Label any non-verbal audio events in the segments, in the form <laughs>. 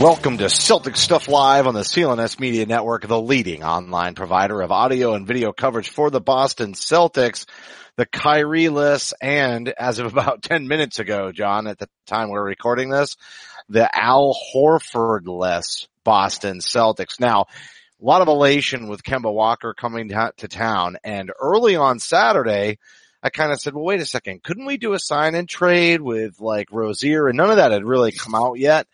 Welcome to Celtic Stuff Live on the CLNS Media Network, the leading online provider of audio and video coverage for the Boston Celtics. The Kyrie list and as of about <laughs> 10 minutes ago, John, at the time we are recording this, the Al Horford list Boston Celtics. Now, a lot of elation with Kemba Walker coming to town and early on Saturday, I kind of said, well, wait a second. Couldn't we do a sign and trade with like Rozier? And none of that had really come out yet.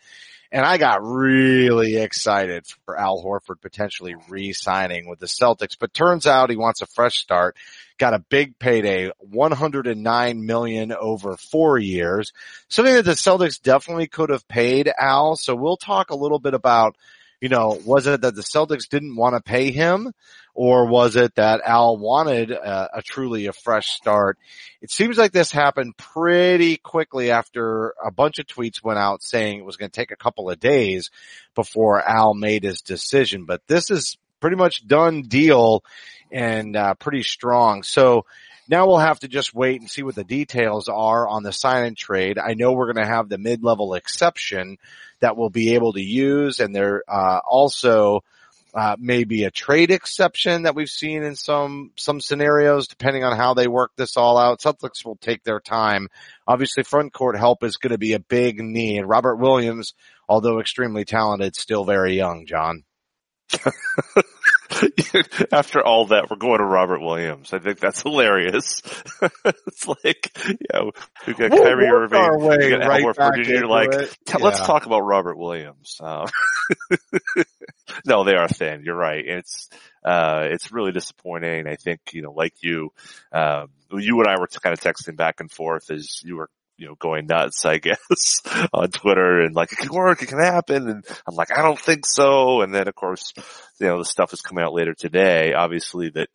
And I got really excited for Al Horford potentially re-signing with the Celtics, but turns out he wants a fresh start. Got a big payday, 109 million over four years. Something that the Celtics definitely could have paid Al. So we'll talk a little bit about, you know, was it that the Celtics didn't want to pay him or was it that Al wanted a, a truly a fresh start? It seems like this happened pretty quickly after a bunch of tweets went out saying it was going to take a couple of days before Al made his decision, but this is pretty much done deal and uh, pretty strong. So now we'll have to just wait and see what the details are on the sign and trade. I know we're going to have the mid-level exception that we'll be able to use and there uh, also uh, maybe a trade exception that we've seen in some some scenarios, depending on how they work this all out. Celtics will take their time. Obviously, front court help is going to be a big need. Robert Williams, although extremely talented, still very young. John. <laughs> <laughs> After all that, we're going to Robert Williams. I think that's hilarious. <laughs> it's like, you know, we've got We'll Kyrie Irving, we got right Horford, back and you're like. "T- let's talk about Robert Williams. Um, <laughs> no, they are thin. You're right. It's, uh, it's really disappointing. I think, you know, like you, um, you and I were kind of texting back and forth as you were you know, going nuts, I <laughs> guess, on Twitter and like, it can work, it can happen. And I'm like, I don't think so. And then of course, you know, the stuff is coming out later today, obviously that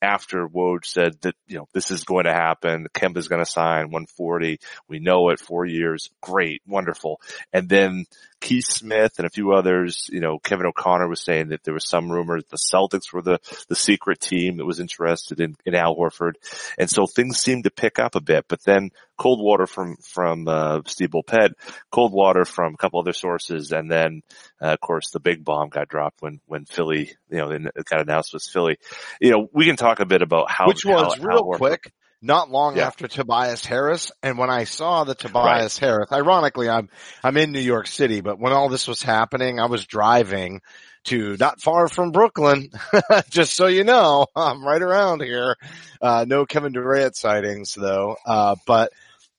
after Woj said that, you know, this is going to happen, Kemba's going to sign 140. We know it, four years. Great. Wonderful. And then Keith Smith and a few others, you know, Kevin O'Connor was saying that there was some rumors the Celtics were the, the secret team that was interested in, in Al Horford. And so things seemed to pick up a bit, but then cold water from, from, uh, Steve Bulpett, cold water from a couple other sources. And then, uh, of course, the big bomb got dropped when, when Philly, you know, it got announced was Philly. You know, we can talk a bit about how, Which was how- real Horford- quick, not long Yeah. after Tobias Harris. And when I saw the Tobias Harris, ironically, I'm, I'm in New York City, but when all this was happening, I was driving to not far from Brooklyn. <laughs> Just so you know, I'm right around here. Uh, no Kevin Durant sightings though. Uh, but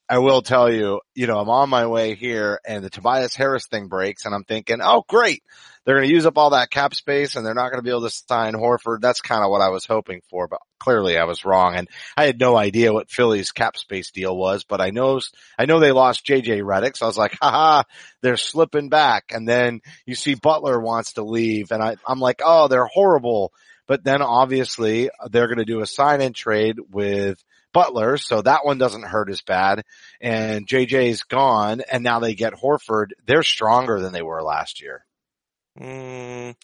I will tell you, you know, I'm on my way here and the Tobias Harris thing breaks and I'm thinking, oh great. They're going to use up all that cap space and they're not going to be able to sign Horford. That's kind of what I was hoping for, but clearly I was wrong. And I had no idea what Philly's cap space deal was, but I know, I know they lost JJ Redick. So I was like, haha, they're slipping back. And then you see Butler wants to leave and I, I'm like, oh, they're horrible. But then obviously they're going to do a sign in trade with Butler. So that one doesn't hurt as bad. And JJ's gone and now they get Horford. They're stronger than they were last year. Mm,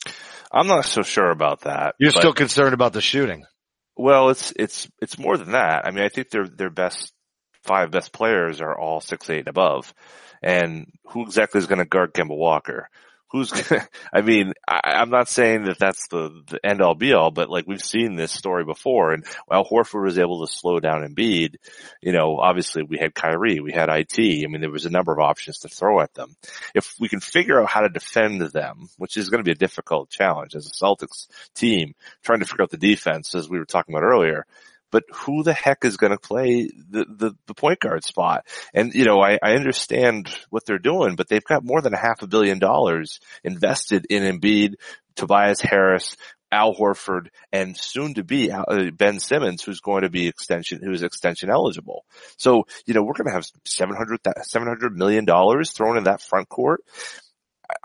I'm not so sure about that. You're but- still concerned about the shooting. Well, it's it's it's more than that. I mean, I think their their best five best players are all six eight and above, and who exactly is going to guard Kemba Walker? Who's <laughs> gonna, I mean, I, I'm not saying that that's the, the end all be all, but like we've seen this story before and while Horford was able to slow down Embiid, you know, obviously we had Kyrie, we had IT. I mean, there was a number of options to throw at them. If we can figure out how to defend them, which is going to be a difficult challenge as a Celtics team, trying to figure out the defense as we were talking about earlier, but who the heck is going to play the, the, the, point guard spot? And, you know, I, I understand what they're doing, but they've got more than a half a billion dollars invested in Embiid, Tobias Harris, Al Horford, and soon to be uh, Ben Simmons, who's going to be extension, who's extension eligible. So, you know, we're going to have 700, 700 million dollars thrown in that front court.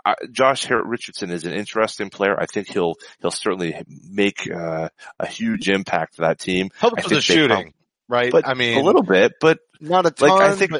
I, Josh Richardson is an interesting player. I think he'll he'll certainly make uh, a huge impact for that team. Help with the shooting, come, right? But I mean, a little bit, but not a ton. Like, I think.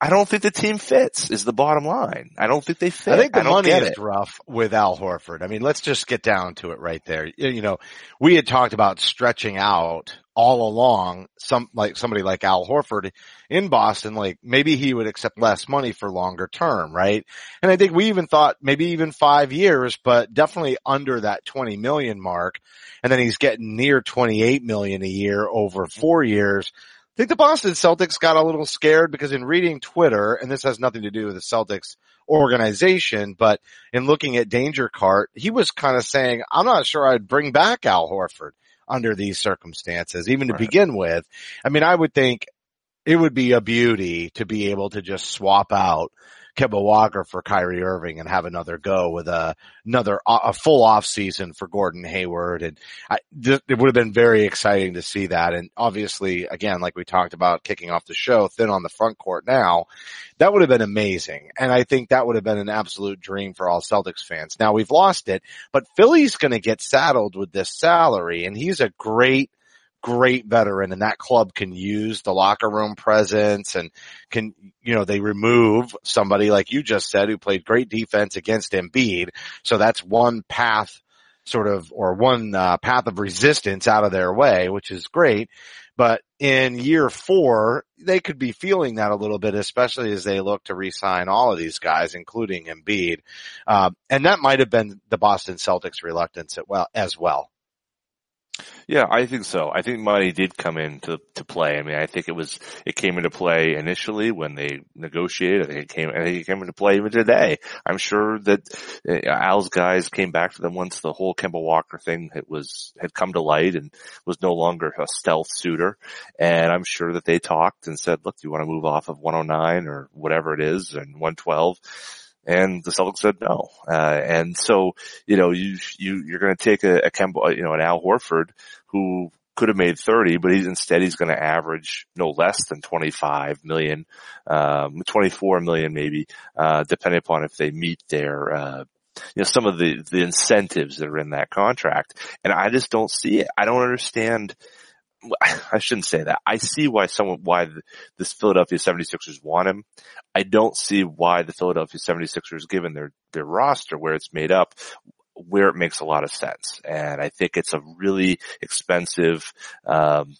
I don't think the team fits is the bottom line. I don't think they fit. I think the I money is it. rough with Al Horford. I mean, let's just get down to it right there. You know, we had talked about stretching out all along some, like somebody like Al Horford in Boston, like maybe he would accept less money for longer term, right? And I think we even thought maybe even five years, but definitely under that 20 million mark. And then he's getting near 28 million a year over mm-hmm. four years. I think the Boston Celtics got a little scared because in reading Twitter, and this has nothing to do with the Celtics organization, but in looking at Danger Cart, he was kind of saying, I'm not sure I'd bring back Al Horford under these circumstances, even to right. begin with. I mean, I would think it would be a beauty to be able to just swap out Kemba Walker for Kyrie Irving and have another go with a another a full off season for Gordon Hayward. And I, th- it would have been very exciting to see that. And obviously, again, like we talked about kicking off the show, thin on the front court now, that would have been amazing. And I think that would have been an absolute dream for all Celtics fans. Now we've lost it, but Philly's going to get saddled with this salary and he's a great great veteran and that club can use the locker room presence and can, you know, they remove somebody like you just said who played great defense against Embiid. So that's one path sort of, or one uh, path of resistance out of their way, which is great. But in year four, they could be feeling that a little bit, especially as they look to re-sign all of these guys, including Embiid. Uh, and that might have been the Boston Celtics reluctance as well. Yeah, I think so. I think money did come into to play. I mean, I think it was it came into play initially when they negotiated. I think it came. I think it came into play even today. I'm sure that uh, Al's guys came back to them once the whole Kemba Walker thing had was had come to light and was no longer a stealth suitor. And I'm sure that they talked and said, "Look, do you want to move off of 109 or whatever it is and 112?" And the Celtics said no. Uh, and so, you know, you, you, you're going to take a, a Kemba, you know, an Al Horford who could have made 30, but he's instead he's going to average no less than 25 million, um, 24 million maybe, uh, depending upon if they meet their, uh, you know, some of the, the incentives that are in that contract. And I just don't see it. I don't understand. <laughs> I shouldn't say that. I see why someone, why this Philadelphia 76ers want him. I don't see why the Philadelphia 76ers, given their, their roster where it's made up, where it makes a lot of sense. And I think it's a really expensive, um,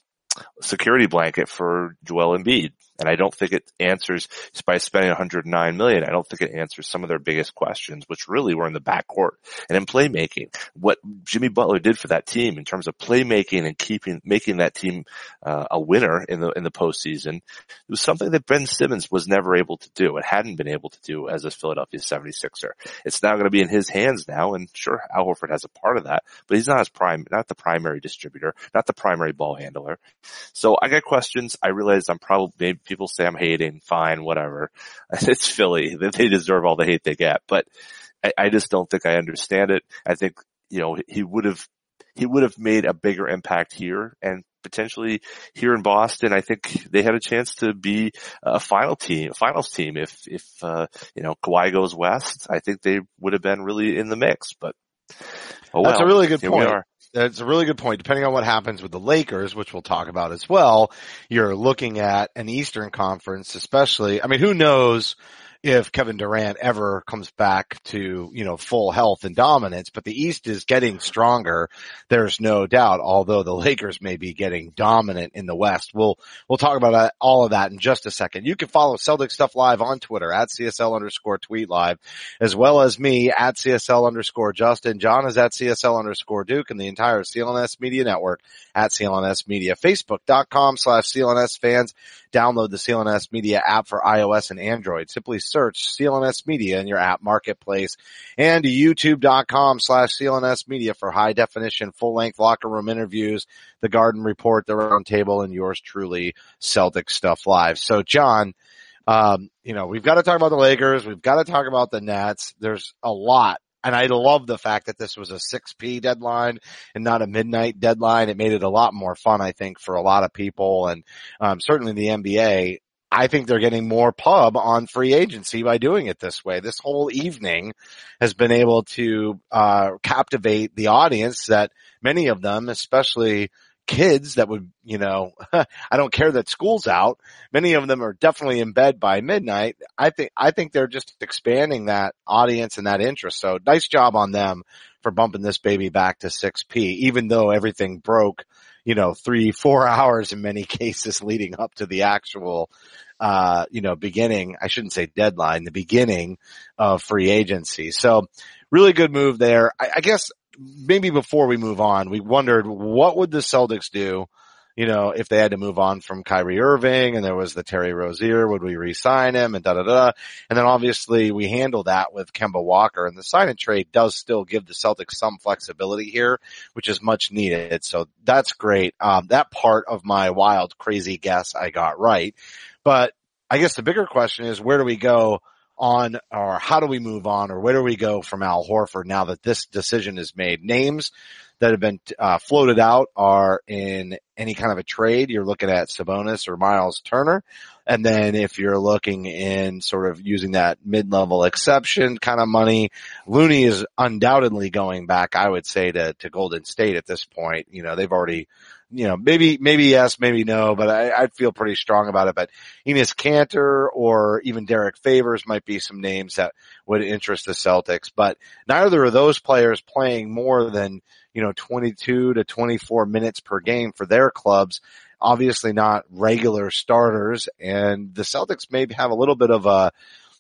security blanket for Joel Embiid. And I don't think it answers by spending 109 million. I don't think it answers some of their biggest questions, which really were in the backcourt and in playmaking. What Jimmy Butler did for that team in terms of playmaking and keeping, making that team uh, a winner in the in the postseason, it was something that Ben Simmons was never able to do. It hadn't been able to do as a Philadelphia 76er. It's now going to be in his hands now, and sure, Al Horford has a part of that, but he's not his prime, not the primary distributor, not the primary ball handler. So I got questions. I realize I'm probably people say I'm hating. Fine, whatever. <laughs> It's Philly. They deserve all the hate they get, but I, I just don't think I understand it. I think you know he would have he would have made a bigger impact here and potentially here in Boston. I think they had a chance to be a final team, a finals team. If, if, uh, you know, Kawhi goes west, I think they would have been really in the mix, but oh well. That's a really good point. That's a really good point. Depending on what happens with the Lakers, which we'll talk about as well, you're looking at an Eastern Conference, especially. I mean, who knows if Kevin Durant ever comes back to, you know, full health and dominance, but the East is getting stronger. There's no doubt, although the <laughs> Lakers may be getting dominant in the West. We'll, we'll talk about all of that in just a second. You can follow Celtic Stuff Live on Twitter at CSL underscore tweet live, as well as me at CSL underscore Justin. John is at CSL underscore Duke and the entire CLNS media network at CLNS media. Facebook.com slash CLNS fans. Download the CLNS media app for iOS and Android. Simply search CLNS media in your app marketplace and youtube.com slash CLNS media for high definition, full length locker room interviews, the garden report, the round table and yours truly Celtic stuff live. So John, um, you know, we've got to talk about the Lakers. We've got to talk about the Nets. There's a lot and I love the fact that this was a 6p deadline and not a midnight deadline. It made it a lot more fun, I think, for a lot of people and um, certainly the NBA. I think they're getting more pub on free agency by doing it this way. This whole evening has been able to uh, captivate the audience that many of them, especially kids that would, you know, <laughs> I don't care that school's out. Many of them are definitely in bed by midnight. I think, I think they're just expanding that audience and that interest. So nice job on them for bumping this baby back to 6P, even though everything broke, you know, three, four <laughs> hours in many cases leading up to the actual, uh, you know, beginning, I shouldn't say deadline, the beginning of free agency. So really good move there. I, I guess maybe before we move on, we wondered what would the Celtics do, you know, if they had to move on from Kyrie Irving and there was the Terry Rozier, would we re-sign him and da da da. And then obviously we handle that with Kemba Walker and the sign and trade does still give the Celtics some flexibility here, which is much needed. So that's great. Um, that part of my wild, crazy guess I got right. But I guess the bigger question is where do we go on or how do we move on or where do we go from Al Horford now that this decision is made? Names that have been uh, floated out are in any kind of a trade. You're looking at Sabonis or Miles Turner. And then if you're looking in sort of using that mid-level exception kind of money, Looney is undoubtedly going back, I would say, to, to Golden State at this point. You know, they've already you know, maybe, maybe yes, maybe no, but I, I feel pretty strong about it. But Enes Kanter or even Derrick Favors might be some names that would interest the Celtics, but neither of those players playing more than, you know, 22 to 24 minutes per game for their clubs. Obviously not regular starters and the Celtics maybe have a little bit of a,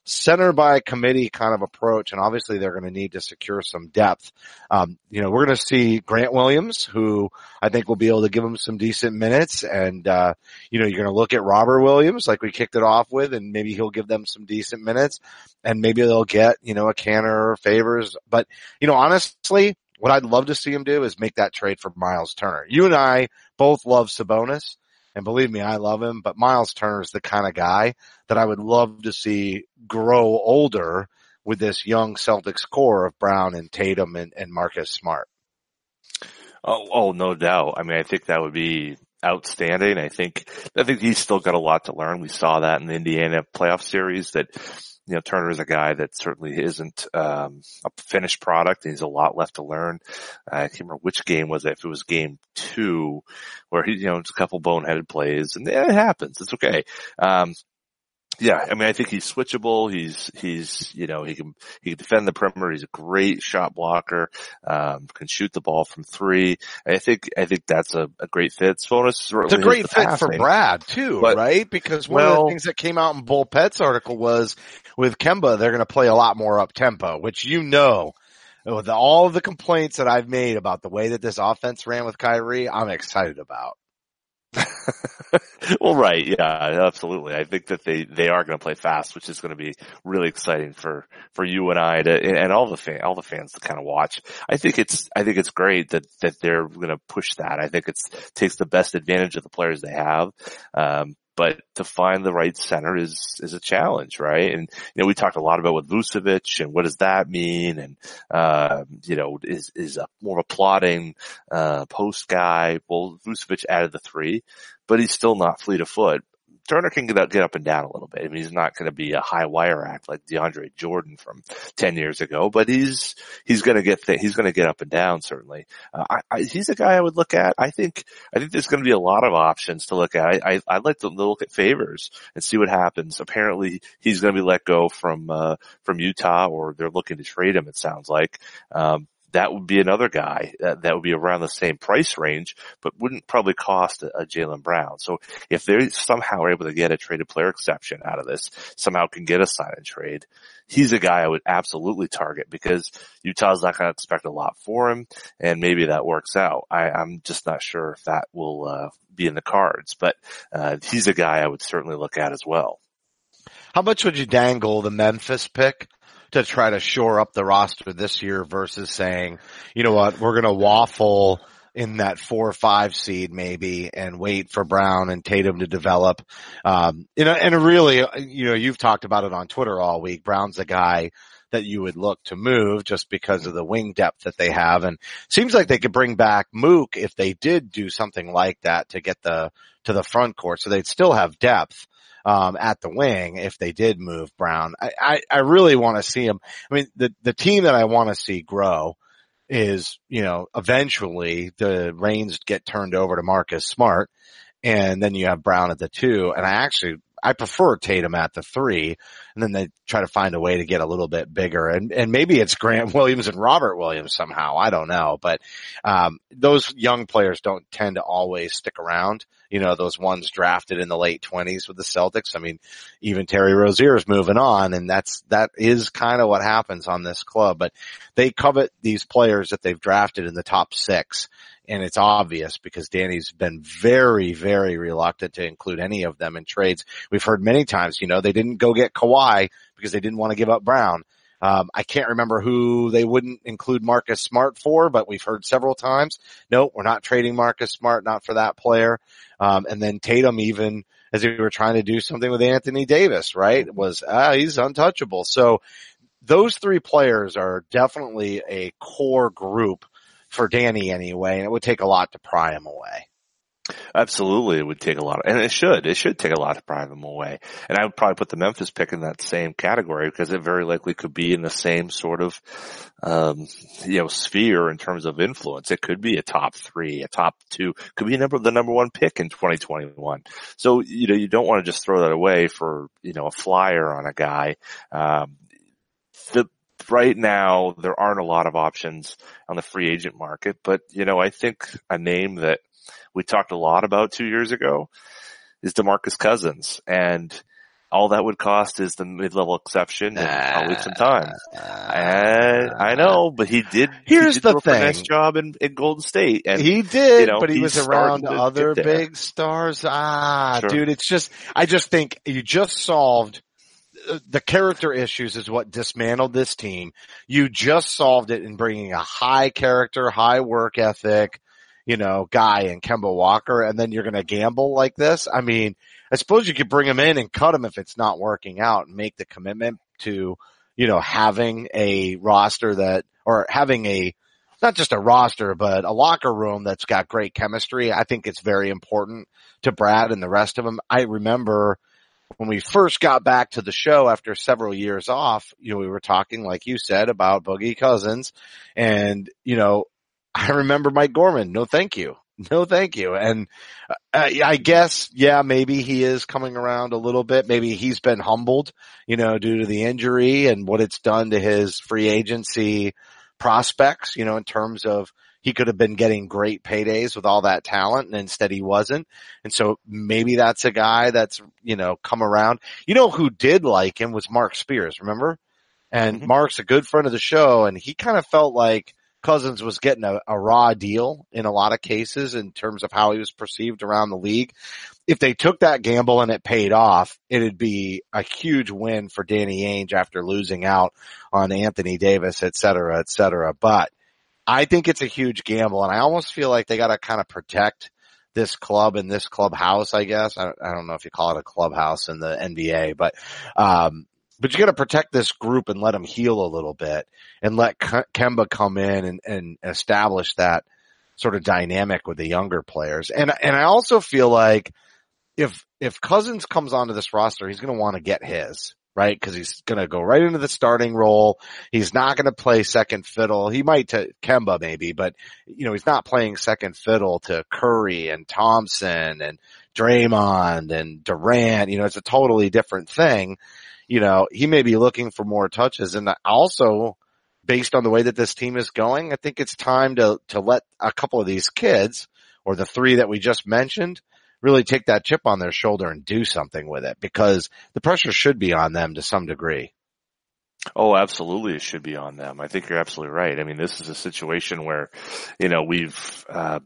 center by committee kind of approach, and obviously they're going to need to secure some depth. Um, you know, we're going to see Grant Williams, who I think will be able to give him some decent minutes, and uh, you know, you're going to look at Robert Williams, like we kicked it off with, and maybe he'll give them some decent minutes, and maybe they'll get you know a Kanter or favors. But you know, honestly, what I'd love to see him do is make that trade for Miles Turner. You and I both love Sabonis. And believe me, I love him, but Miles Turner is the kind of guy that I would love to see grow older with this young Celtics core of Brown and Tatum and, and Marcus Smart. Oh, oh, no doubt. I mean, I think that would be outstanding. I think, I think he's still got a lot to learn. We saw that in the Indiana playoff series that you know, Turner is a guy that certainly isn't um, a finished product. And he's a lot left to learn. I can't remember which game was it. If it was game two, where he, you know, it's a couple boneheaded plays, and it happens. It's okay. Um, yeah, I mean, I think he's switchable. He's, he's, you know, he can, he can defend the perimeter. He's a great shot blocker. Um, can shoot the ball from three. I think, I think that's a, a great fit. Sabonis It's a great fit for Brad too, But- right? Because one of the things that came out in Bulpett's article was with Kemba, they're going to play a lot more up tempo, which you know, with all of the complaints that I've made about the way that this offense ran with Kyrie, I'm excited about. <laughs> well, right. Yeah, absolutely. I think that they, they are going to play fast, which is going to be really exciting for, for you and I to, and all the fan, all the fans to kind of watch. I think it's, I think it's great that, that they're going to push that. I think it's, takes the best advantage of the players they have. Um, but to find the right center is, is a challenge, right? And, you know, we talked a lot about with Vucevic and what does that mean? And, uh, you know, is, is a more of a plotting, uh, post guy. Well, Vucevic added the three, but he's still not fleet of foot. Turner can get up, get up and down a little bit. I mean, he's not going to be a high wire act like DeAndre Jordan from 10 years ago, but he's, he's going to get, th- he's going to get up and down certainly. Uh, I, I, he's a guy I would look at. I think, I think there's going to be a lot of options to look at. I, I, I'd like to look at favors and see what happens. Apparently he's going to be let go from, uh, from Utah or they're looking to trade him, it sounds like. Um, that would be another guy that, that would be around the same price range, but wouldn't probably cost a, a Jaylen Brown. So if they somehow are able to get a traded player exception out of this, somehow can get a sign and trade, he's a guy I would absolutely target because Utah's not going to expect a lot for him, and maybe that works out. I, I'm just not sure if that will uh, be in the cards, but uh, he's a guy I would certainly look at as well. How much would you dangle the Memphis pick to try to shore up the roster this year versus saying, you know what, we're going to waffle in that four or five seed maybe and wait for Brown and Tatum to develop. Um, you know, and really, you know, you've talked about it on Twitter all week. Brown's a guy that you would look to move just because of the wing depth that they have. And seems like they could bring back Mook if they did do something like that to get the, to the front court. So they'd still have depth um, at the wing if they did move Brown. I, I, I really want to see him. I mean, the, the team that I want to see grow is, you know, eventually the reins get turned over to Marcus Smart and then you have Brown at the two. And I actually I prefer Tatum at the three, and then they try to find a way to get a little bit bigger. And and maybe it's Grant <laughs> Williams and Robert Williams somehow. I don't know, but um, those young players don't tend to always stick around. You know, those ones drafted in the late twenties with the Celtics. I mean, even Terry Rozier is moving on, and that's that is kind of what happens on this club. But they covet these players that they've drafted in the top six and it's obvious because Danny's been very, very reluctant to include any of them in trades. We've heard many times, you know, they didn't go get Kawhi because they didn't want to give up Brown. Um, I can't remember who they wouldn't include Marcus Smart for, but we've heard several times, no, we're not trading Marcus Smart, not for that player. Um, and then Tatum even, as we were trying to do something with Anthony Davis, right, was, ah, he's untouchable. So those three players are definitely a core group for Danny anyway, and it would take a lot to pry him away. Absolutely, it would take a lot, and it should. It should take a lot to pry them away. And I would probably put the Memphis pick in that same category because it very likely could be in the same sort of, um, you know, sphere in terms of influence. It could be a top three, a top two, could be number the number one pick in 2021. So you know, you don't want to just throw that away for you know a flyer on a guy. Um, the right now there aren't a lot of options on the free agent market, but you know, I think a name that we talked a lot about two years ago is DeMarcus Cousins and all that would cost is the mid-level exception and probably some time. And I know, but he did. Here's he did the thing. Nice job in, in Golden State, and he did, you know, but he he's was around other big stars. Ah, Sure. dude, it's just, I just think you just solved uh, Uh, the character issues is what dismantled this team. You just solved it in bringing a high character, high work ethic, you know, guy in Kemba Walker, and then you're going to gamble like this. I mean, I suppose you could bring him in and cut him if it's not working out and make the commitment to, you know, having a roster that, or having a, not just a roster, but a locker room that's got great chemistry. I think it's very important to Brad and the rest of them. I remember when we first got back to the show after several years off, you know, we were talking, like you said, about Boogie Cousins and, you know, <laughs> I remember Mike Gorman. No, thank you. No, thank you. And uh, I, I guess, yeah, maybe he is coming around a little bit. Maybe he's been humbled, you know, due to the injury and what it's done to his free agency prospects, you know, in terms of he could have been getting great paydays with all that talent and instead he wasn't. And so maybe that's a guy that's, you know, come around. You know who did like him was Marc Spears, remember? And Mhm. Marc's a good friend of the show and he kind of felt like Cousins was getting a, a raw deal in a lot of cases in terms of how he was perceived around the league. If they took that gamble and it paid off, it'd be a huge win for Danny Ainge after losing out on Anthony Davis, et cetera, et cetera. But I think it's a huge gamble and I almost feel like they got to kind of protect this club and this clubhouse, I guess. I, I don't know if you call it a clubhouse in the NBA, but, um, but you got to protect this group and let them heal a little bit and let Kemba come in and, and establish that sort of dynamic with the younger players. And, and I also feel like if, if Cousins comes onto this roster, he's going to want to get his, right? Cause he's going to go right into the starting role. He's not going to play second fiddle. He might to Kemba maybe, but you know, he's not playing second fiddle to Curry and Thompson and Draymond and Durant. You know, it's a totally different thing. You know, he may be looking for more touches and also based on the way that this team is going, I think it's time to, to let a couple of these kids or the three that we just mentioned really take that chip on their shoulder and do something with it because the pressure should be on them to some degree. Oh, absolutely. It should be on them. I think you're absolutely right. I mean, this is a situation where, you know, we've, uh,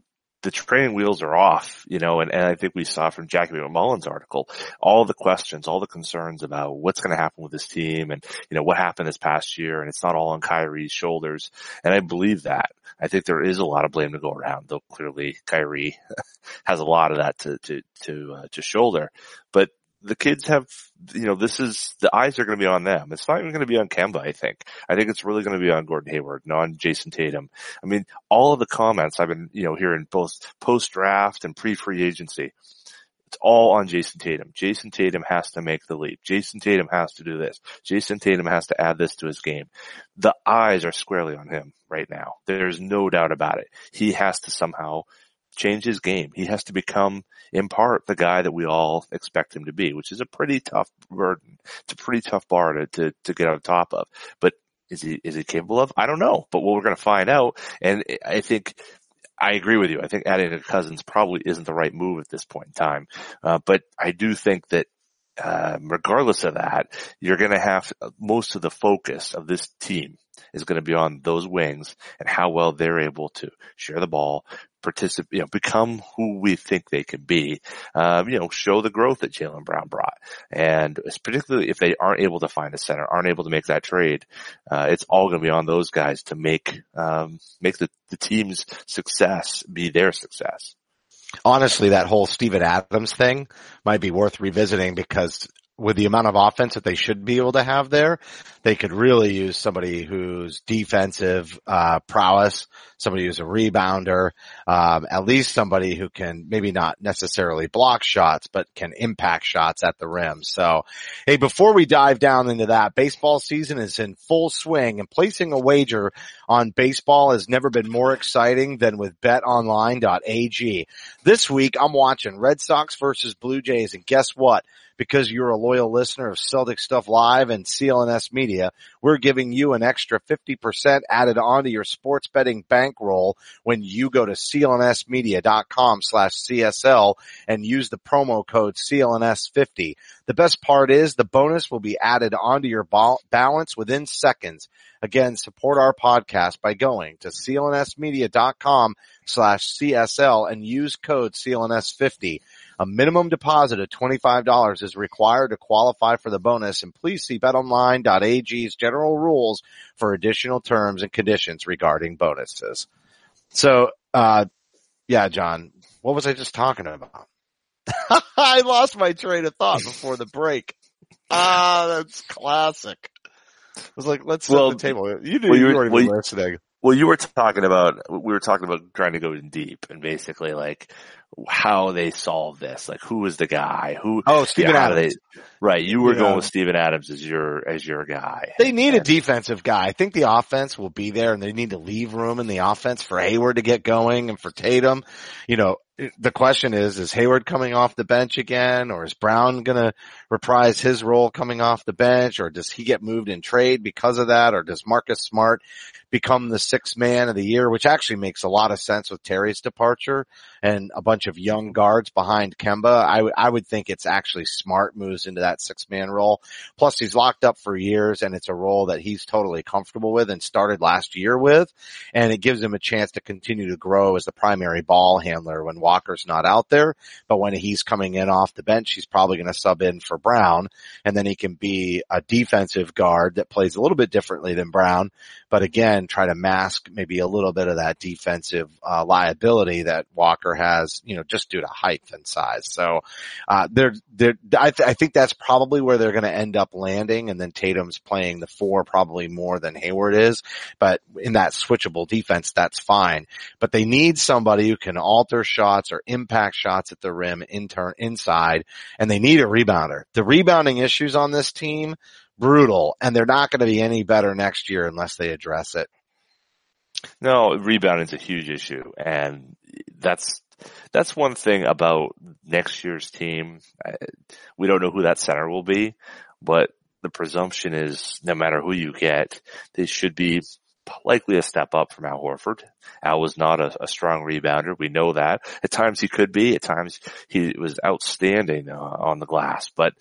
the training wheels are off, you know, and, and I think we saw from Jackie MacMullan's article, all the questions, all the concerns about what's going to happen with this team and, you know, what happened this past year and it's not all on Kyrie's shoulders. And I believe that. I think there is a lot of blame to go around, though clearly Kyrie <laughs> has a lot of that to, to, to, uh, to shoulder. But the kids have, you know, this is, the eyes are going to be on them. It's not even going to be on Kemba, I think. I think it's really going to be on Gordon Hayward, not on Jayson Tatum. I mean, all of the comments I've been, you know, hearing both post draft and pre free agency, it's all on Jayson Tatum. Jayson Tatum has to make the leap. Jayson Tatum has to do this. Jayson Tatum has to add this to his game. The eyes are squarely on him right now. There's no doubt about it. He has to somehow change his game. He has to become, in part, the guy that we all expect him to be, which is a pretty tough burden. It's a pretty tough bar to, to, to get on top of. But is he, is he capable of? I don't know. But what we're going to find out, and I think I agree with you. I think adding a Cousins probably isn't the right move at this point in time. Uh, but I do think that uh, regardless of that, you're going to have most of the focus of this team is going to be on those wings and how well they're able to share the ball, participate, you know, become who we think they can be. Um, you know, show the growth that Jaylen Brown brought, and it's particularly if they aren't able to find a center, aren't able to make that trade, uh, it's all going to be on those guys to make um, make the, the team's success be their success honestly, that whole Steven Adams thing might be worth revisiting because with the amount of offense that they should be able to have there, they could really use somebody who's defensive uh, prowess, somebody who's a rebounder, um, at least somebody who can maybe not necessarily block shots, but can impact shots at the rim. So, hey, before we dive down into that, baseball season is in full swing, and placing a wager on baseball has never been more exciting than with BetOnline.ag. This week, I'm watching Red Sox versus Blue Jays, and guess what? Because you're a loyal listener of Celtic Stuff Live and CLNS Media, we're giving you an extra 50% added onto your sports betting bankroll when you go to clnsmedia.com slash CSL and use the promo code CLNS50. The best part is the bonus will be added onto your balance within seconds. Again, support our podcast by going to clnsmedia.com slash CSL and use code CLNS50. A minimum deposit of $25 is required to qualify for the bonus and please see betonline.ag's general rules for additional terms and conditions regarding bonuses. So, uh, yeah, John, what was I just talking about? <laughs> I lost my train of thought before the break. Ah, that's classic. I was like, let's set Well, the table. You knew well, you you were- weren't well, even listening. Well, you were talking about, we were talking about trying to go in deep and basically like how they solve this. Like who is the guy? Who, Oh, Steven how do Adams. They, right. You were Yeah. going with Steven Adams as your, as your guy. They need a defensive guy. I think the offense will be there and they need to leave room in the offense for Hayward to get going and for Tatum. You know, the question is, is Hayward coming off the bench again or is Brown going to reprise his role coming off the bench or does he get moved in trade because of that or does Marcus Smart become the sixth man of the year, which actually makes a lot of sense with Terry's departure and a bunch of young guards behind Kemba. I would would think it's actually Smart moves into that six man role. Plus he's locked up for years and it's a role that he's totally comfortable with and started last year with. And it gives him a chance to continue to grow as the primary ball handler when Walker's not out there. But when he's coming in off the bench, he's probably going to sub in for Brown and then he can be a defensive guard that plays a little bit differently than Brown. But again, try to mask maybe a little bit of that defensive uh, liability that Walker Has, you know, just due to height and size. So, uh, they're, they're, I, th- I think that's probably where they're going to end up landing. And then Tatum's playing the four probably more than Hayward is, but in that switchable defense, that's fine. But they need somebody who can alter shots or impact shots at the rim in turn, inside, and they need a rebounder. The rebounding issues on this team, brutal, and they're not going to be any better next year unless they address it. No, rebounding is a huge issue, and that's that's one thing about next year's team. We don't know who that center will be, but the presumption is no matter who you get, they should be likely a step up from Al Horford. Al was not a, a strong rebounder. We know that. At times he could be. At times he was outstanding uh, on the glass, but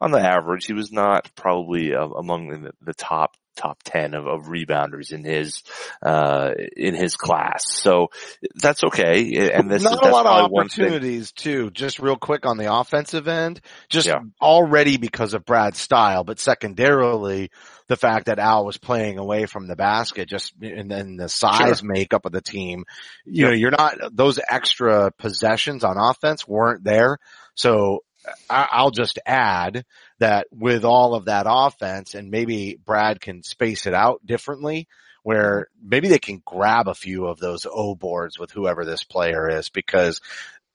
on the average, he was not probably uh, among the, the top top ten of, of rebounders in his uh, in his class. So that's okay. And this not is, a lot of probably one thing. opportunities too. Just real quick on the offensive end, just Yeah. already because of Brad's style, but secondarily the fact that Al was playing away from the basket, just and then the size makeup of the team. You know, you're not those extra possessions on offense weren't there. So I'll just add that with all of that offense, and maybe Brad can space it out differently where maybe they can grab a few of those O boards with whoever this player is because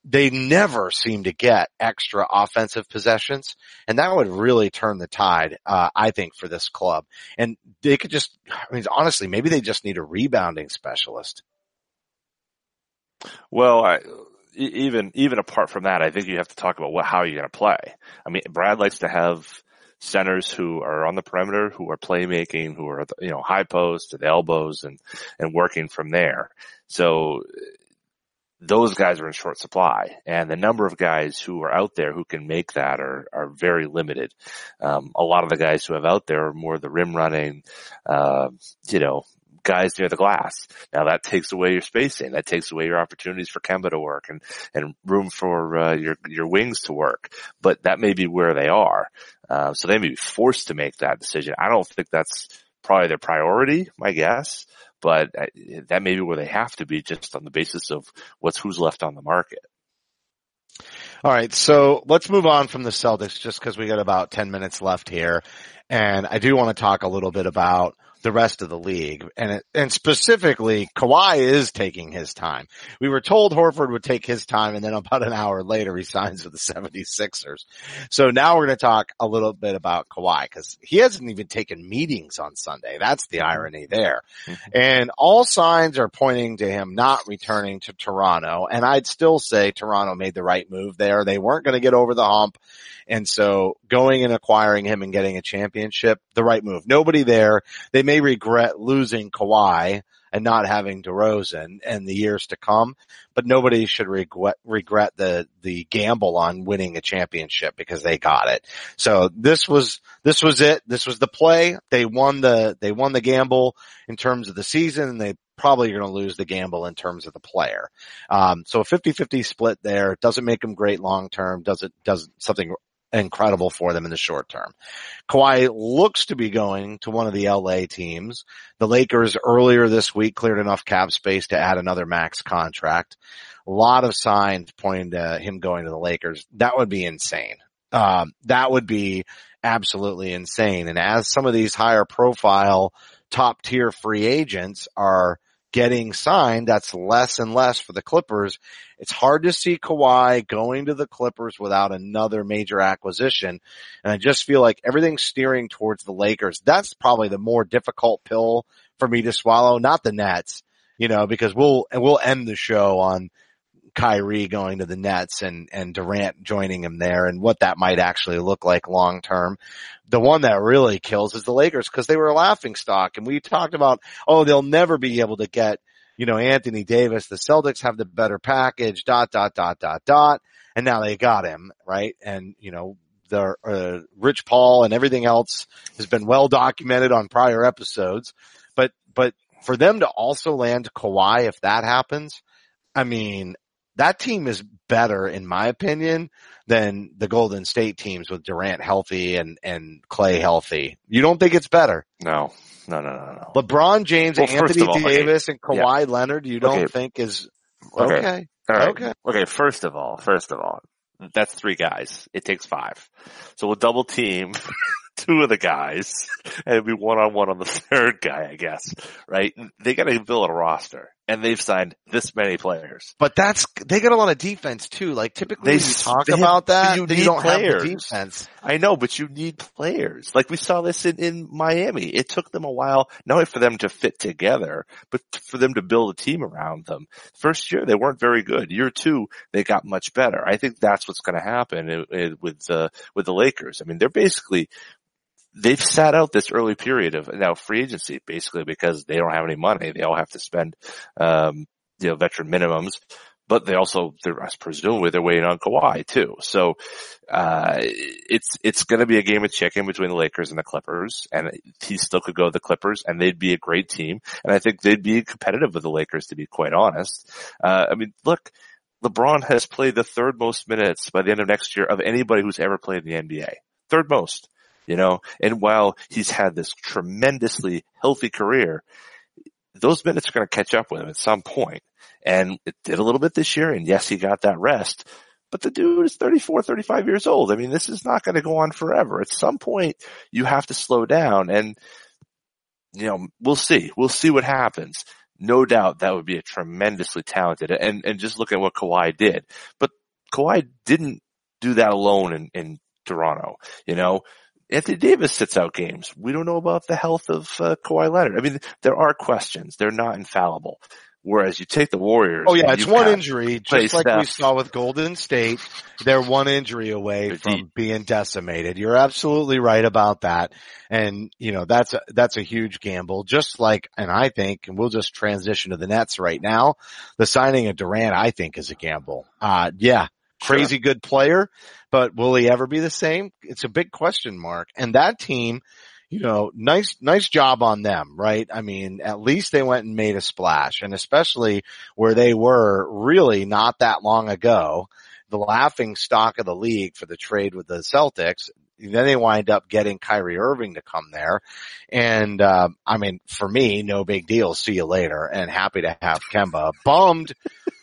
they never seem to get extra offensive possessions and that would really turn the tide, uh, I think for this club. And they could just, I mean, honestly, maybe they just need a rebounding specialist. Well, I, even even apart from that, I think you have to talk about what how you're going to play. I mean, Brad likes to have centers who are on the perimeter, who are playmaking, who are you know high post elbows and and working from there. So those guys are in short supply, and the number of guys who are out there who can make that are are very limited. Um, a lot of the guys who have out there are more the rim running, uh, you know, guys near the glass. Now that takes away your spacing. That takes away your opportunities for Kemba to work and, and room for uh, your your wings to work. But that may be where they are. Uh, so they may be forced to make that decision. I don't think that's probably their priority, my guess. But uh, that may be where they have to be just on the basis of what's who's left on the market. All right. So let's move on from the Celtics just because we got about 10 minutes left here. And I do want to talk a little bit about the rest of the league and it, and specifically Kawhi is taking his time. We were told Horford would take his time and then about an hour later he signs with the 76ers. So now we're going to talk a little bit about Kawhi because he hasn't even taken meetings on Sunday. That's the mm-hmm. irony there. Mm-hmm. And all signs are pointing to him not returning to Toronto. And I'd still say Toronto made the right move there. They weren't going to get over the hump. And so going and acquiring him and getting a championship, the right move. Nobody there. They may regret losing Kawhi and not having DeRozan in the years to come, but nobody should regret, regret the, the gamble on winning a championship because they got it. So this was, this was it. This was the play. They won the, they won the gamble in terms of the season and they probably are going to lose the gamble in terms of the player. Um, so a 50-50 split there doesn't make them great long term. Does it, doesn't something incredible for them in the short term. Kawhi looks to be going to one of the LA teams. The Lakers earlier this week cleared enough cap space to add another max contract. A lot of signs pointing to him going to the Lakers. That would be insane. Um, that would be absolutely insane. And as some of these higher profile top tier free agents are getting signed, that's less and less for the Clippers. It's hard to see Kawhi going to the Clippers without another major acquisition. And I just feel like everything's steering towards the Lakers. That's probably the more difficult pill for me to swallow, not the Nets, you know, because we'll, and we'll end the show on Kyrie going to the Nets and, and Durant joining him there and what that might actually look like long term. The one that really kills is the Lakers because they were a laughing stock and we talked about, oh, they'll never be able to get, you know, Anthony Davis. The Celtics have the better package, dot, dot, dot, dot, dot. And now they got him, right? And, you know, the, uh, Rich Paul and everything else has been well documented on prior episodes. But, but for them to also land Kawhi, if that happens, I mean, that team is better in my opinion than the Golden State teams with Durant healthy and, and Clay healthy. You don't think it's better? No, no, no, no, no. LeBron James, Well, first Anthony all, okay. Davis, and Kawhi Leonard, you don't Okay. think is Okay. okay? Right. Okay. Okay. First of all, first of all, that's three guys. It takes five. So we'll double team <laughs> two of the guys and be one on one on the <laughs> third guy, I guess. Right? They got to build a roster and they've signed this many players. But that's they got a lot of defense too. Like typically They you talk they about that, you need you don't have the defense. I know, but you need players. Like we saw this in, in Miami. It took them a while, not only for them to fit together, but for them to build a team around them. First year, they weren't very good. Year two, they got much better. I think that's what's going to happen i- i- with the, with the Lakers. I mean, they're basically, they've sat out this early period of now free agency basically because they don't have any money. They all have to spend, um, you know, veteran minimums but they also, they're, presumably they're waiting on Kawhi too. So, uh, it's, it's going to be a game of chicken between the Lakers and the Clippers and he still could go to the Clippers and they'd be a great team. And I think they'd be competitive with the Lakers to be quite honest. Uh, I mean, look, LeBron has played the third most minutes by the end of next year of anybody who's ever played in the NBA. Third most, you know, and while he's had this tremendously healthy career, those minutes are going to catch up with him at some point. And it did a little bit this year. And yes, he got that rest, but the dude is 34, 35 years old. I mean, this is not going to go on forever. At some point, you have to slow down and, you know, we'll see. We'll see what happens. No doubt that would be a tremendously talented and, and just look at what Kawhi did. But Kawhi didn't do that alone in, in Toronto, you know, Anthony Davis sits out games. We don't know about the health of uh, Kawhi Leonard. I mean, there are questions. They're not infallible. Whereas you take the Warriors. Oh yeah, it's one injury, just like we saw with Golden State. They're one injury away They're from deep. being decimated. You're absolutely right about that. And, you know, that's a, that's a huge gamble. Just like, and I think, and we'll just transition to the Nets right now. The signing of Durant, I think is a gamble. Uh, yeah, crazy good player, but will he ever be the same? It's a big question mark. And that team, you know, nice, nice job on them, right? I mean, at least they went and made a splash and especially where they were really not that long ago, the laughing stock of the league for the trade with the Celtics. Then they wind up getting Kyrie Irving to come there. And, uh, I mean, for me, no big deal. See you later and happy to have Kemba. Bummed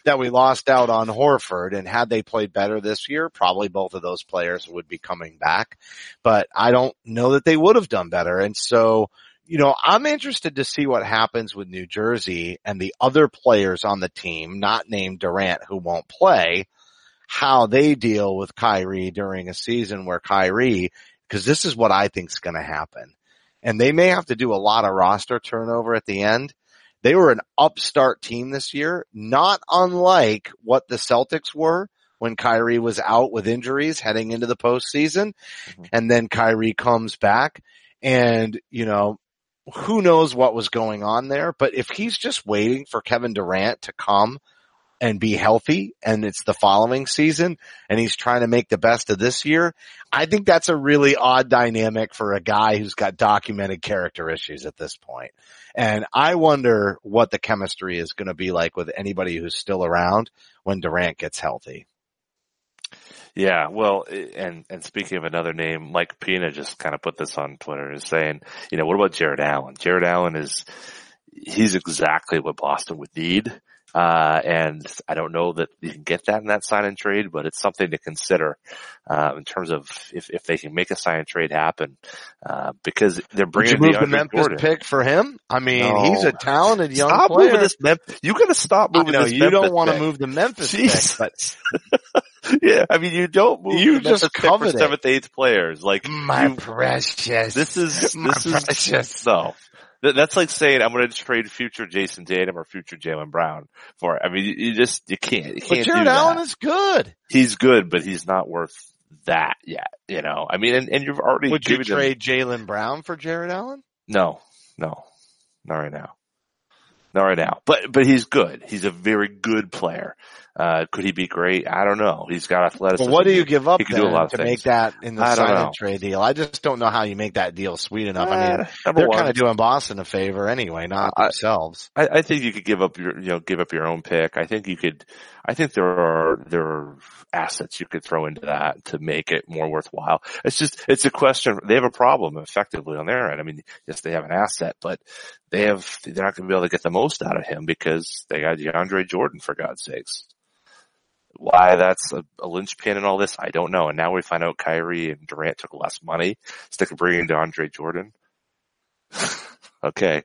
that we lost out on Horford and had they played better this year, probably both of those players would be coming back, but I don't know that they would have done better. And so, you know, I'm interested to see what happens with New Jersey and the other players on the team, not named Durant, who won't play, how they deal with Kyrie during a season where Kyrie, because this is what I think is going to happen. And they may have to do a lot of roster turnover at the end. They were an upstart team this year, not unlike what the Celtics were when Kyrie was out with injuries heading into the postseason. Mhm. And then Kyrie comes back and, you know, who knows what was going on there, but if he's just waiting for Kevin Durant to come and be healthy and it's the following season and he's trying to make the best of this year, I think that's a really odd dynamic for a guy who's got documented character issues at this point. And I wonder what the chemistry is going to be like with anybody who's still around when Durant gets healthy. Yeah, well, and and speaking of another name, Mike Pina just kind of put this on Twitter, is saying, you know, what about Jarrett Allen? Jarrett Allen is he's exactly what Boston would need, uh, and I don't know that you can get that in that sign and trade, but it's something to consider uh, in terms of if if they can make a sign and trade happen, uh, because they're Would bringing you move the DeAndre Memphis Jordan. pick for him? I mean, No. he's a talented young Stop player. moving this Memphis. You gotta stop moving this you Memphis don't want to move the Memphis pick, but <laughs> yeah, I mean, you don't move You just Memphis pick for covered it. seventh, eighth players. Like my you- precious. This is My this is precious. no. Th- That's like saying I'm going to trade future Jayson Tatum or future Jaylen Brown for it. I mean, you, you just you can't. You can't Jared do Allen that. is good. He's good, but he's not worth that yet. You know, I mean, and, and you've already Would you trade Jaylen Brown for Jarrett Allen? No, no, not right now. Not right now. But but he's good. He's a very good player. Uh, could he be great? I don't know. He's got athleticism. Well, what do you give up then do a lot of to things. make that in the sign and trade deal? I just don't know how you make that deal sweet enough. I mean, number they're kind of doing Boston a favor anyway, not I- themselves. I, I think you could give up your, you know, give up your own pick. I think you could, I think there are, there are assets you could throw into that to make it more worthwhile. It's just, it's a question. They have a problem effectively on their end. I mean, yes, they have an asset, but they have, they're not going to be able to get the most out of him because they got DeAndre Jordan for God's sakes. Why that's a, a linchpin in all this, I don't know. And now we find out Kyrie and Durant took less money instead of bringing DeAndre Jordan. <sighs> okay.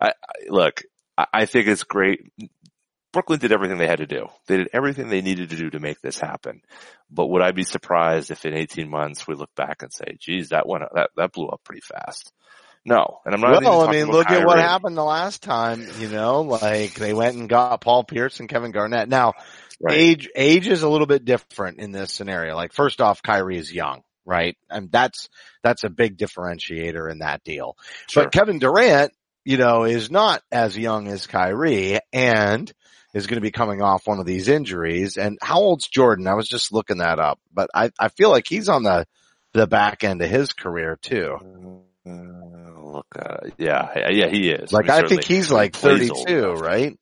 I, I look, I, I think it's great. Brooklyn did everything they had to do. They did everything they needed to do to make this happen. But would I be surprised if in 18 months we look back and say, geez, that went, that, that blew up pretty fast? No. And I'm not even Well, I mean, look at what happened the last time, you know, like they went and got Paul Pierce and Kevin Garnett. Now, Right. age, age is a little bit different in this scenario. Like first off, Kyrie is young, right? And that's, that's a big differentiator in that deal. Sure. But Kevin Durant, you know, is not as young as Kyrie and is going to be coming off one of these injuries. And how old's Jordan? I was just looking that up, but I, I feel like he's on the, the back end of his career too. Uh, look, uh, yeah, yeah, he is. Like mean, I think he's like plays old 32, right?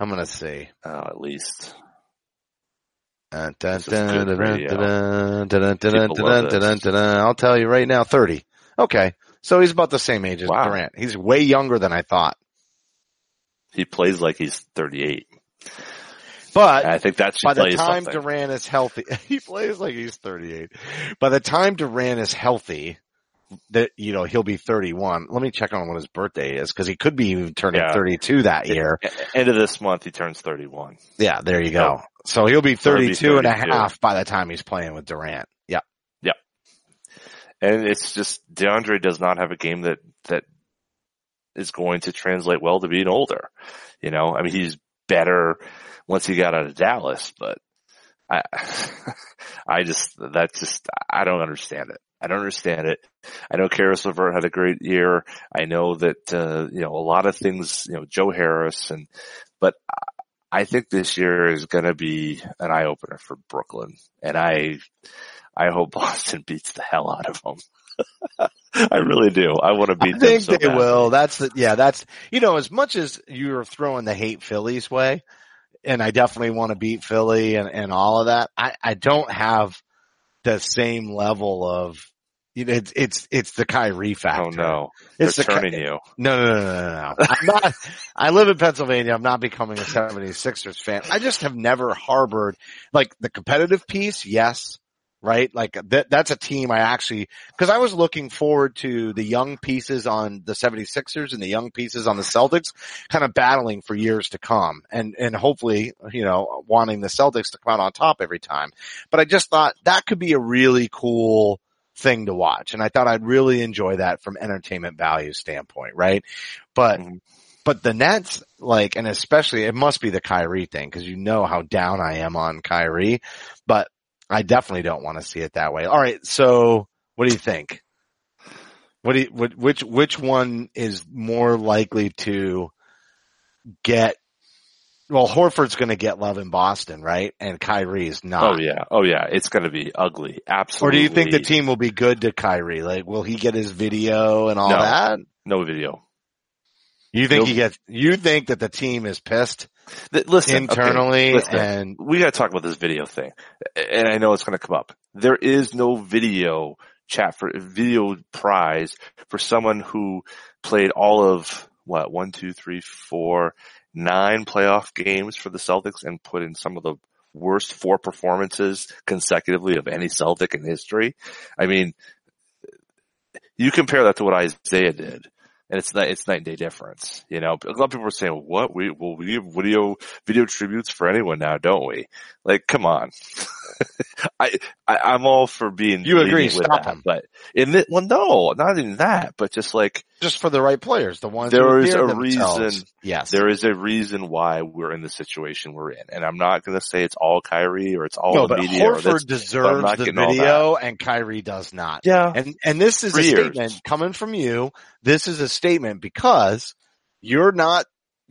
I'm gonna see. Uh, at least. I'll tell you right now, 30. Okay. So he's about the same age as Wow. Durant. He's way younger than I thought. He plays like he's 38. But I think that's by the time something. Durant is healthy, <laughs> he plays like he's 38. By the time Durant is healthy, that, you know, he'll be 31. Let me check on what his birthday is because he could be even turning Yeah. 32 that year. End of this month, he turns 31. Yeah, there you go. So he'll be So he'll be 32 and a half by the time he's playing with Durant. Yeah. Yeah. And it's just, DeAndre does not have a game that, that is going to translate well to being older. You know, I mean, he's better once he got out of Dallas, but I, <laughs> I just, that just, I don't understand it. I don't understand it. I know Caris LeVert had a great year. I know that, uh, you know, a lot of things, you know, Joe Harris and, but I think this year is going to be an eye opener for Brooklyn and I, I hope <laughs> Boston beats the hell out of them. <laughs> I really do. I want to beat I them think so they badly. will. That's the, yeah, that's, you know, as much as you're throwing the hate Phillies way, and I definitely want to beat Philly and, and all of that, I, I don't have the same level of, it's, it's, it's the Kyrie oh, factor. Oh no, It's they're the Ky- turning you. No, no, no, no, no, no. I'm not, I live in Pennsylvania. I'm not becoming a 76ers fan. I just have never harbored like the competitive piece. Yes. Right. Like that, that's a team I actually, cause I was looking forward to the young pieces on the 76ers and the young pieces on the Celtics kind of battling for years to come and, and hopefully, you know, wanting the Celtics to come out on top every time. But I just thought that could be a really cool thing to watch. And I thought I'd really enjoy that from entertainment value standpoint, right? But, Mhm. but the Nets, like, and especially it must be the Kyrie thing because you know how down I am on Kyrie, but I definitely don't want to see it that way. All right. So what do you think? What do you, what, which, which one is more likely to get, well, Horford's going to get love in Boston, right? And Kyrie's not. Oh yeah, oh yeah, it's going to be ugly. Absolutely. Or do you think the team will be good to Kyrie? Like, will he get his video and all No. that? No video. You think Nope. he gets, you think that the team is pissed Listen, okay, internally listen. and we got to talk about this video thing, and I know it's going to come up. There is no video chat for video prize for someone who played all of what one, two, three, four, nine playoff games for the Celtics and put in some of the worst four performances consecutively of any Celtic in history. I mean, you compare that to what Isaiah did. And it's not, it's night and day difference, you know. A lot of people are saying, "What we well we have video video tributes for anyone now, don't we?" Like, come on. <laughs> <laughs> I, I I'm all for being You agree, with stop that, him. but in the, well, no, not even that, but just like just for the right players, the ones There who is a themselves. reason- Yes. there is a reason why we're in the situation we're in, and I'm not going to say it's all Kyrie or it's all no, the but media. or this. Horford deserves not the getting all video and Kyrie does not. Yeah, And, and this is For a years. statement coming from you. This is a statement because you're not,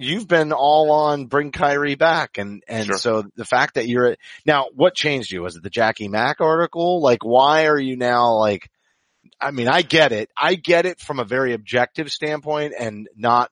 you've been all on bring Kyrie back. And, and Sure. so the fact that you're, now what changed you? Was it the Jackie Mack article? Like why are you now like, I mean, I get it. I get it from a very objective standpoint and not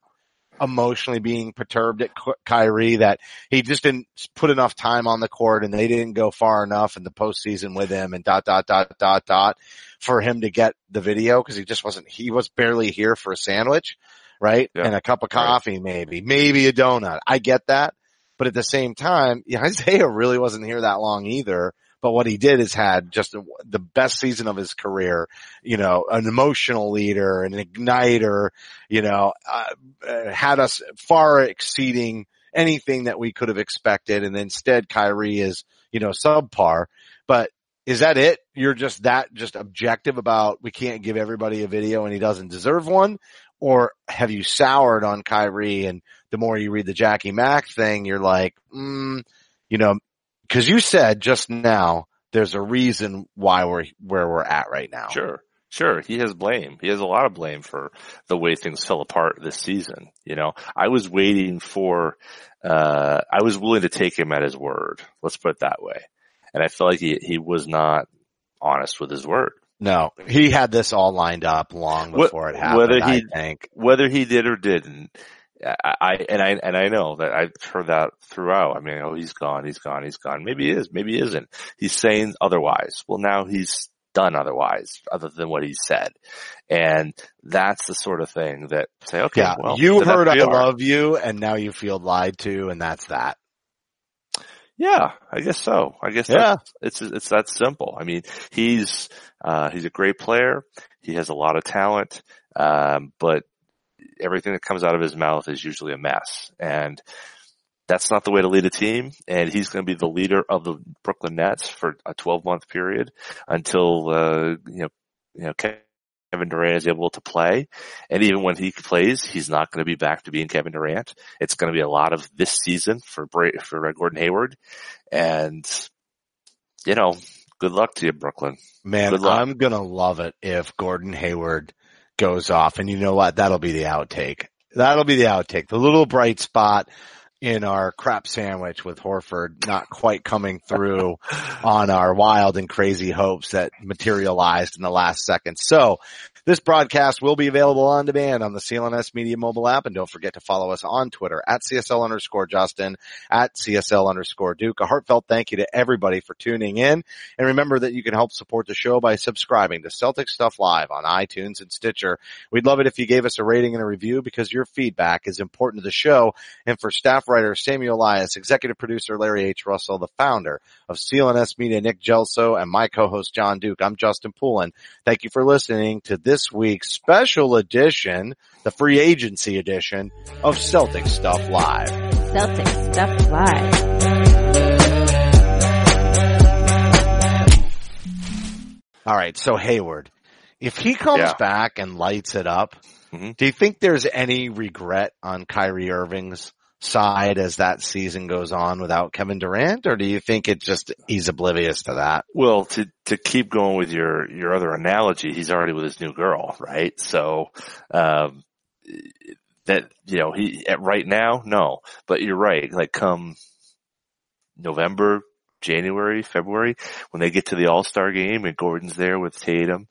emotionally being perturbed at Ky- Kyrie that he just didn't put enough time on the court and they didn't go far enough in the postseason with him and dot, dot, dot, dot, dot for him to get the video because he just wasn't, he was barely here for a sandwich, right? Yeah. And a cup of coffee maybe, maybe a donut. I get that. But at the same time, yeah, <laughs> Isaiah really wasn't here that long either. But what he did is had just the best season of his career, you know, an emotional leader, an igniter, you know, uh, uh, had us far exceeding anything that we could have expected. And instead Kyrie is, you know, subpar. But is that it? You're just that just objective about we can't give everybody a video and he doesn't deserve one? Or have you soured on Kyrie and the more you read the Jackie Mack thing, you're like, mm, you know, cause you said just now there's a reason why we're where we're at right now. Sure. Sure, he has blame. He has a lot of blame for the way things fell apart this season. You know, I was waiting for, uh, I was willing to take him at his word. Let's put it that way. And I felt like he, he was not honest with his word. No, he had this all lined up long before it happened. whether I he- think. Whether he did or didn't, I, I, and I, and I know that I've heard that throughout. I mean, oh, he's gone, he's gone, he's gone. Maybe he is, maybe he isn't. He's saying otherwise. Well, now he's done otherwise, other than what he said. And that's the sort of thing that say, okay, Yeah, well, you heard I love you, and now you feel lied to, and that's that. Yeah, I guess so. I guess Yeah. that's, it's it's that simple. I mean, he's uh, he's a great player. He has a lot of talent, um, but everything that comes out of his mouth is usually a mess, and that's not the way to lead a team. And he's going to be the leader of the Brooklyn Nets for a 12 month period until uh, you know you know Kevin Durant is able to play. And even when he plays, he's not going to be back to being Kevin Durant. It's going to be a lot of this season for for Gordon Hayward, and you know, good luck to you, Brooklyn. Man, I'm gonna love it if Gordon Hayward goes off, and you know what? That'll be the outtake. That'll be the outtake. The little bright spot in our crap sandwich with Horford not quite coming through <laughs> on our wild and crazy hopes that materialized in the last second. So this broadcast will be available on demand on the CLNS Media mobile app. And don't forget to follow us on Twitter at CSL underscore Justin, at CSL underscore Duke. A heartfelt thank you to everybody for tuning in. And remember that you can help support the show by subscribing to Celtic Stuff Live on iTunes and Stitcher. We'd love it if you gave us a rating and a review because your feedback is important to the show. And for staff writer Samuel Elias, executive producer Larry H. Russell, the founder of CLNS Media, Nick Gelso, and my co-host John Duke, I'm Justin Poulin. Thank you for listening to this week's special edition, the free agency edition of Celtic Stuff Live. Celtic Stuff Live. All right. So Hayward, if he comes Yeah. back and lights it up, Mhm. do you think there's any regret on Kyrie Irving's side as that season goes on without Kevin Durant, or do you think it just he's oblivious to that? Well, to to keep going with your your other analogy, he's already with his new girl, right? So, um, that you know, he at right now, no, but you're right. Like come November, January, February, when they get to the All Star game and Gordon's there with Tatum,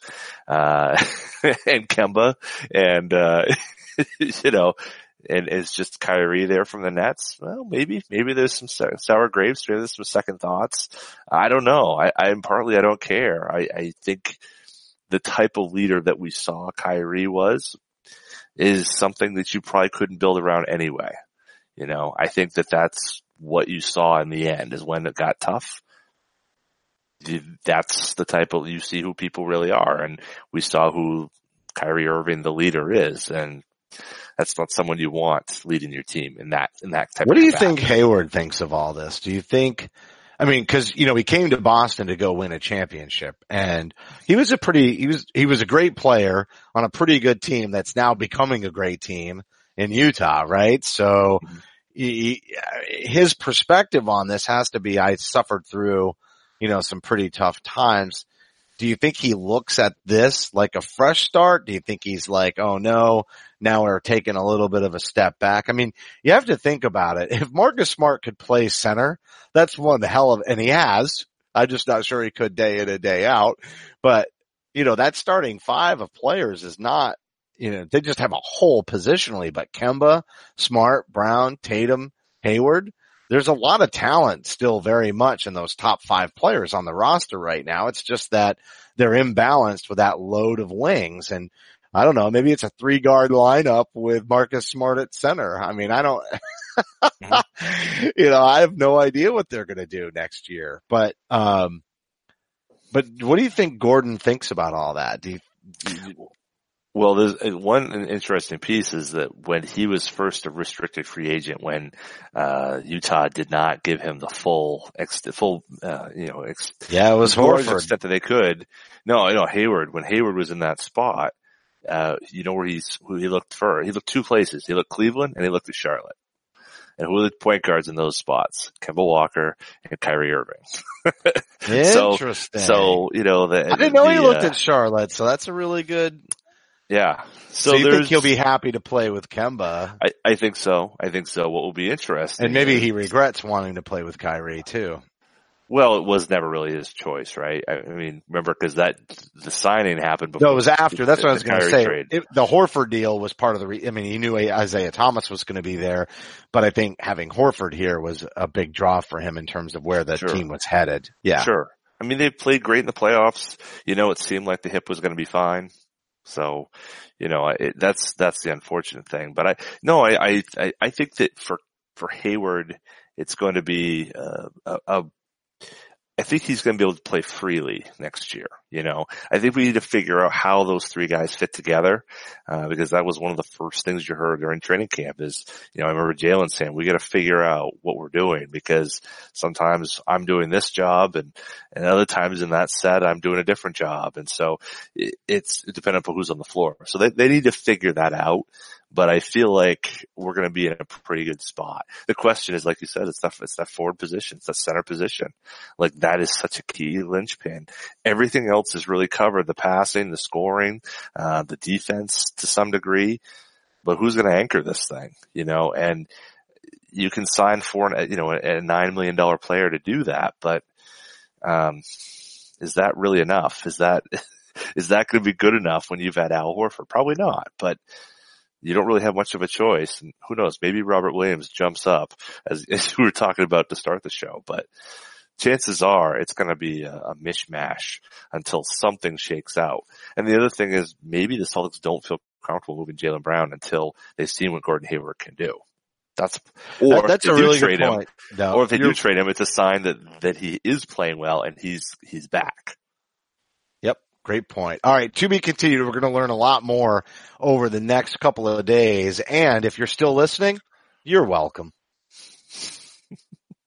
uh, <laughs> and Kemba, and uh, <laughs> you know. And it's just Kyrie there from the Nets. Well, maybe, maybe there's some sour sour grapes. Maybe there's some second thoughts. I don't know. I, I'm partly I don't care. I, I think the type of leader that we saw Kyrie was is something that you probably couldn't build around anyway. You know, I think that that's what you saw in the end is when it got tough. That's the type of, you see who people really are. And we saw who Kyrie Irving, the leader is. And that's not someone you want leading your team in that, in that type of. What do you think Hayward thinks of all this? Do you think, I mean, cause, you know, he came to Boston to go win a championship and he was a pretty, he was, he was a great player on a pretty good team that's now becoming a great team in Utah, right? So mm-hmm. he, his perspective on this has to be, I suffered through, you know, some pretty tough times. Do you think he looks at this like a fresh start? Do you think he's like, oh no, now we're taking a little bit of a step back? I mean, you have to think about it. <laughs> If Marcus Smart could play center, that's one hell of, and he has. I'm just not sure he could day in and day out. But, you know, that starting five of players is not, you know, they just have a hole positionally, but Kemba, Smart, Brown, Tatum, Hayward, there's a lot of talent still very much in those top five players on the roster right now. It's just that they're imbalanced with that load of wings. And I don't know, maybe it's a three guard lineup with Marcus Smart at center. I mean, I don't, <laughs> you know, I have no idea what they're going to do next year, but, um, but what do you think Gordon thinks about all that? Do you, do you Well, there's uh, one interesting piece is that when he was first a restricted free agent, when uh, Utah did not give him the full, ex- full, uh, you know, ex- yeah, it was the Horford. extent that they could. No, no, Hayward. When Hayward was in that spot, uh, you know where he's who he looked for. He looked two places. He looked Cleveland and he looked at Charlotte. And who are the point guards in those spots? Kemba Walker and Kyrie Irving. <laughs> So- Interesting. So you know the I didn't know he looked uh, at Charlotte, so that's a really good. Yeah. So, So, you think he'll be happy to play with Kemba, I, I think so. I think so. What will be interesting, and maybe he regrets wanting to play with Kyrie too. Well, it was never really his choice, right? I, mean, remember because that the signing happened before. No, it was after. That's the- what I was going to say. It, the Horford deal was part of the. Re- I mean, he knew Isaiah Thomas was going to be there, but I think having Horford here was a big draw for him in terms of where the Sure. team was headed. Yeah. Sure. I mean, they played great in the playoffs. You know, it seemed like the hip was going to be fine. So, you know, it, that's, that's the unfortunate thing. But I, no, I, I, I- think that for, for Hayward, it's going to be, uh, a, a I think he's going to be able to play freely next year. You know, I think we need to figure out how those three guys fit together, uh, because that was one of the first things you heard during training camp is, you know, I remember Jaylen saying, we got to figure out what we're doing because sometimes I'm doing this job and, and other times in that set, I'm doing a different job. And so it, it's dependent on who's on the floor. So they, they need to figure that out. But I feel like we're going to be in a pretty good spot. The question is, like you said, it's that, it's that forward position. It's that center position. Like that is such a key linchpin. Everything else is really covered. The passing, the scoring, uh, the defense to some degree. But who's going to anchor this thing? You know, and you can sign for an, you know, a nine million dollar player to do that, but, um, is that really enough? Is that, <laughs> is that going to be good enough when you've had Al Horford? Probably not, but you don't really have much of a choice. And who knows? Maybe Robert Williams jumps up as, <laughs> as we were talking about to start the show, but chances are it's going to be a, a mishmash until something shakes out. And the other thing is maybe the Celtics don't feel comfortable moving Jaylen Brown until they've seen what Gordon Hayward can do. That's, or That- that's if a really good trade him, point. No, or if they do trade him, it's a sign that, that he is playing well and he's, he's back. Great point. All right. To be continued. We're going to learn a lot more over the next couple of days. And if you're still listening, you're welcome.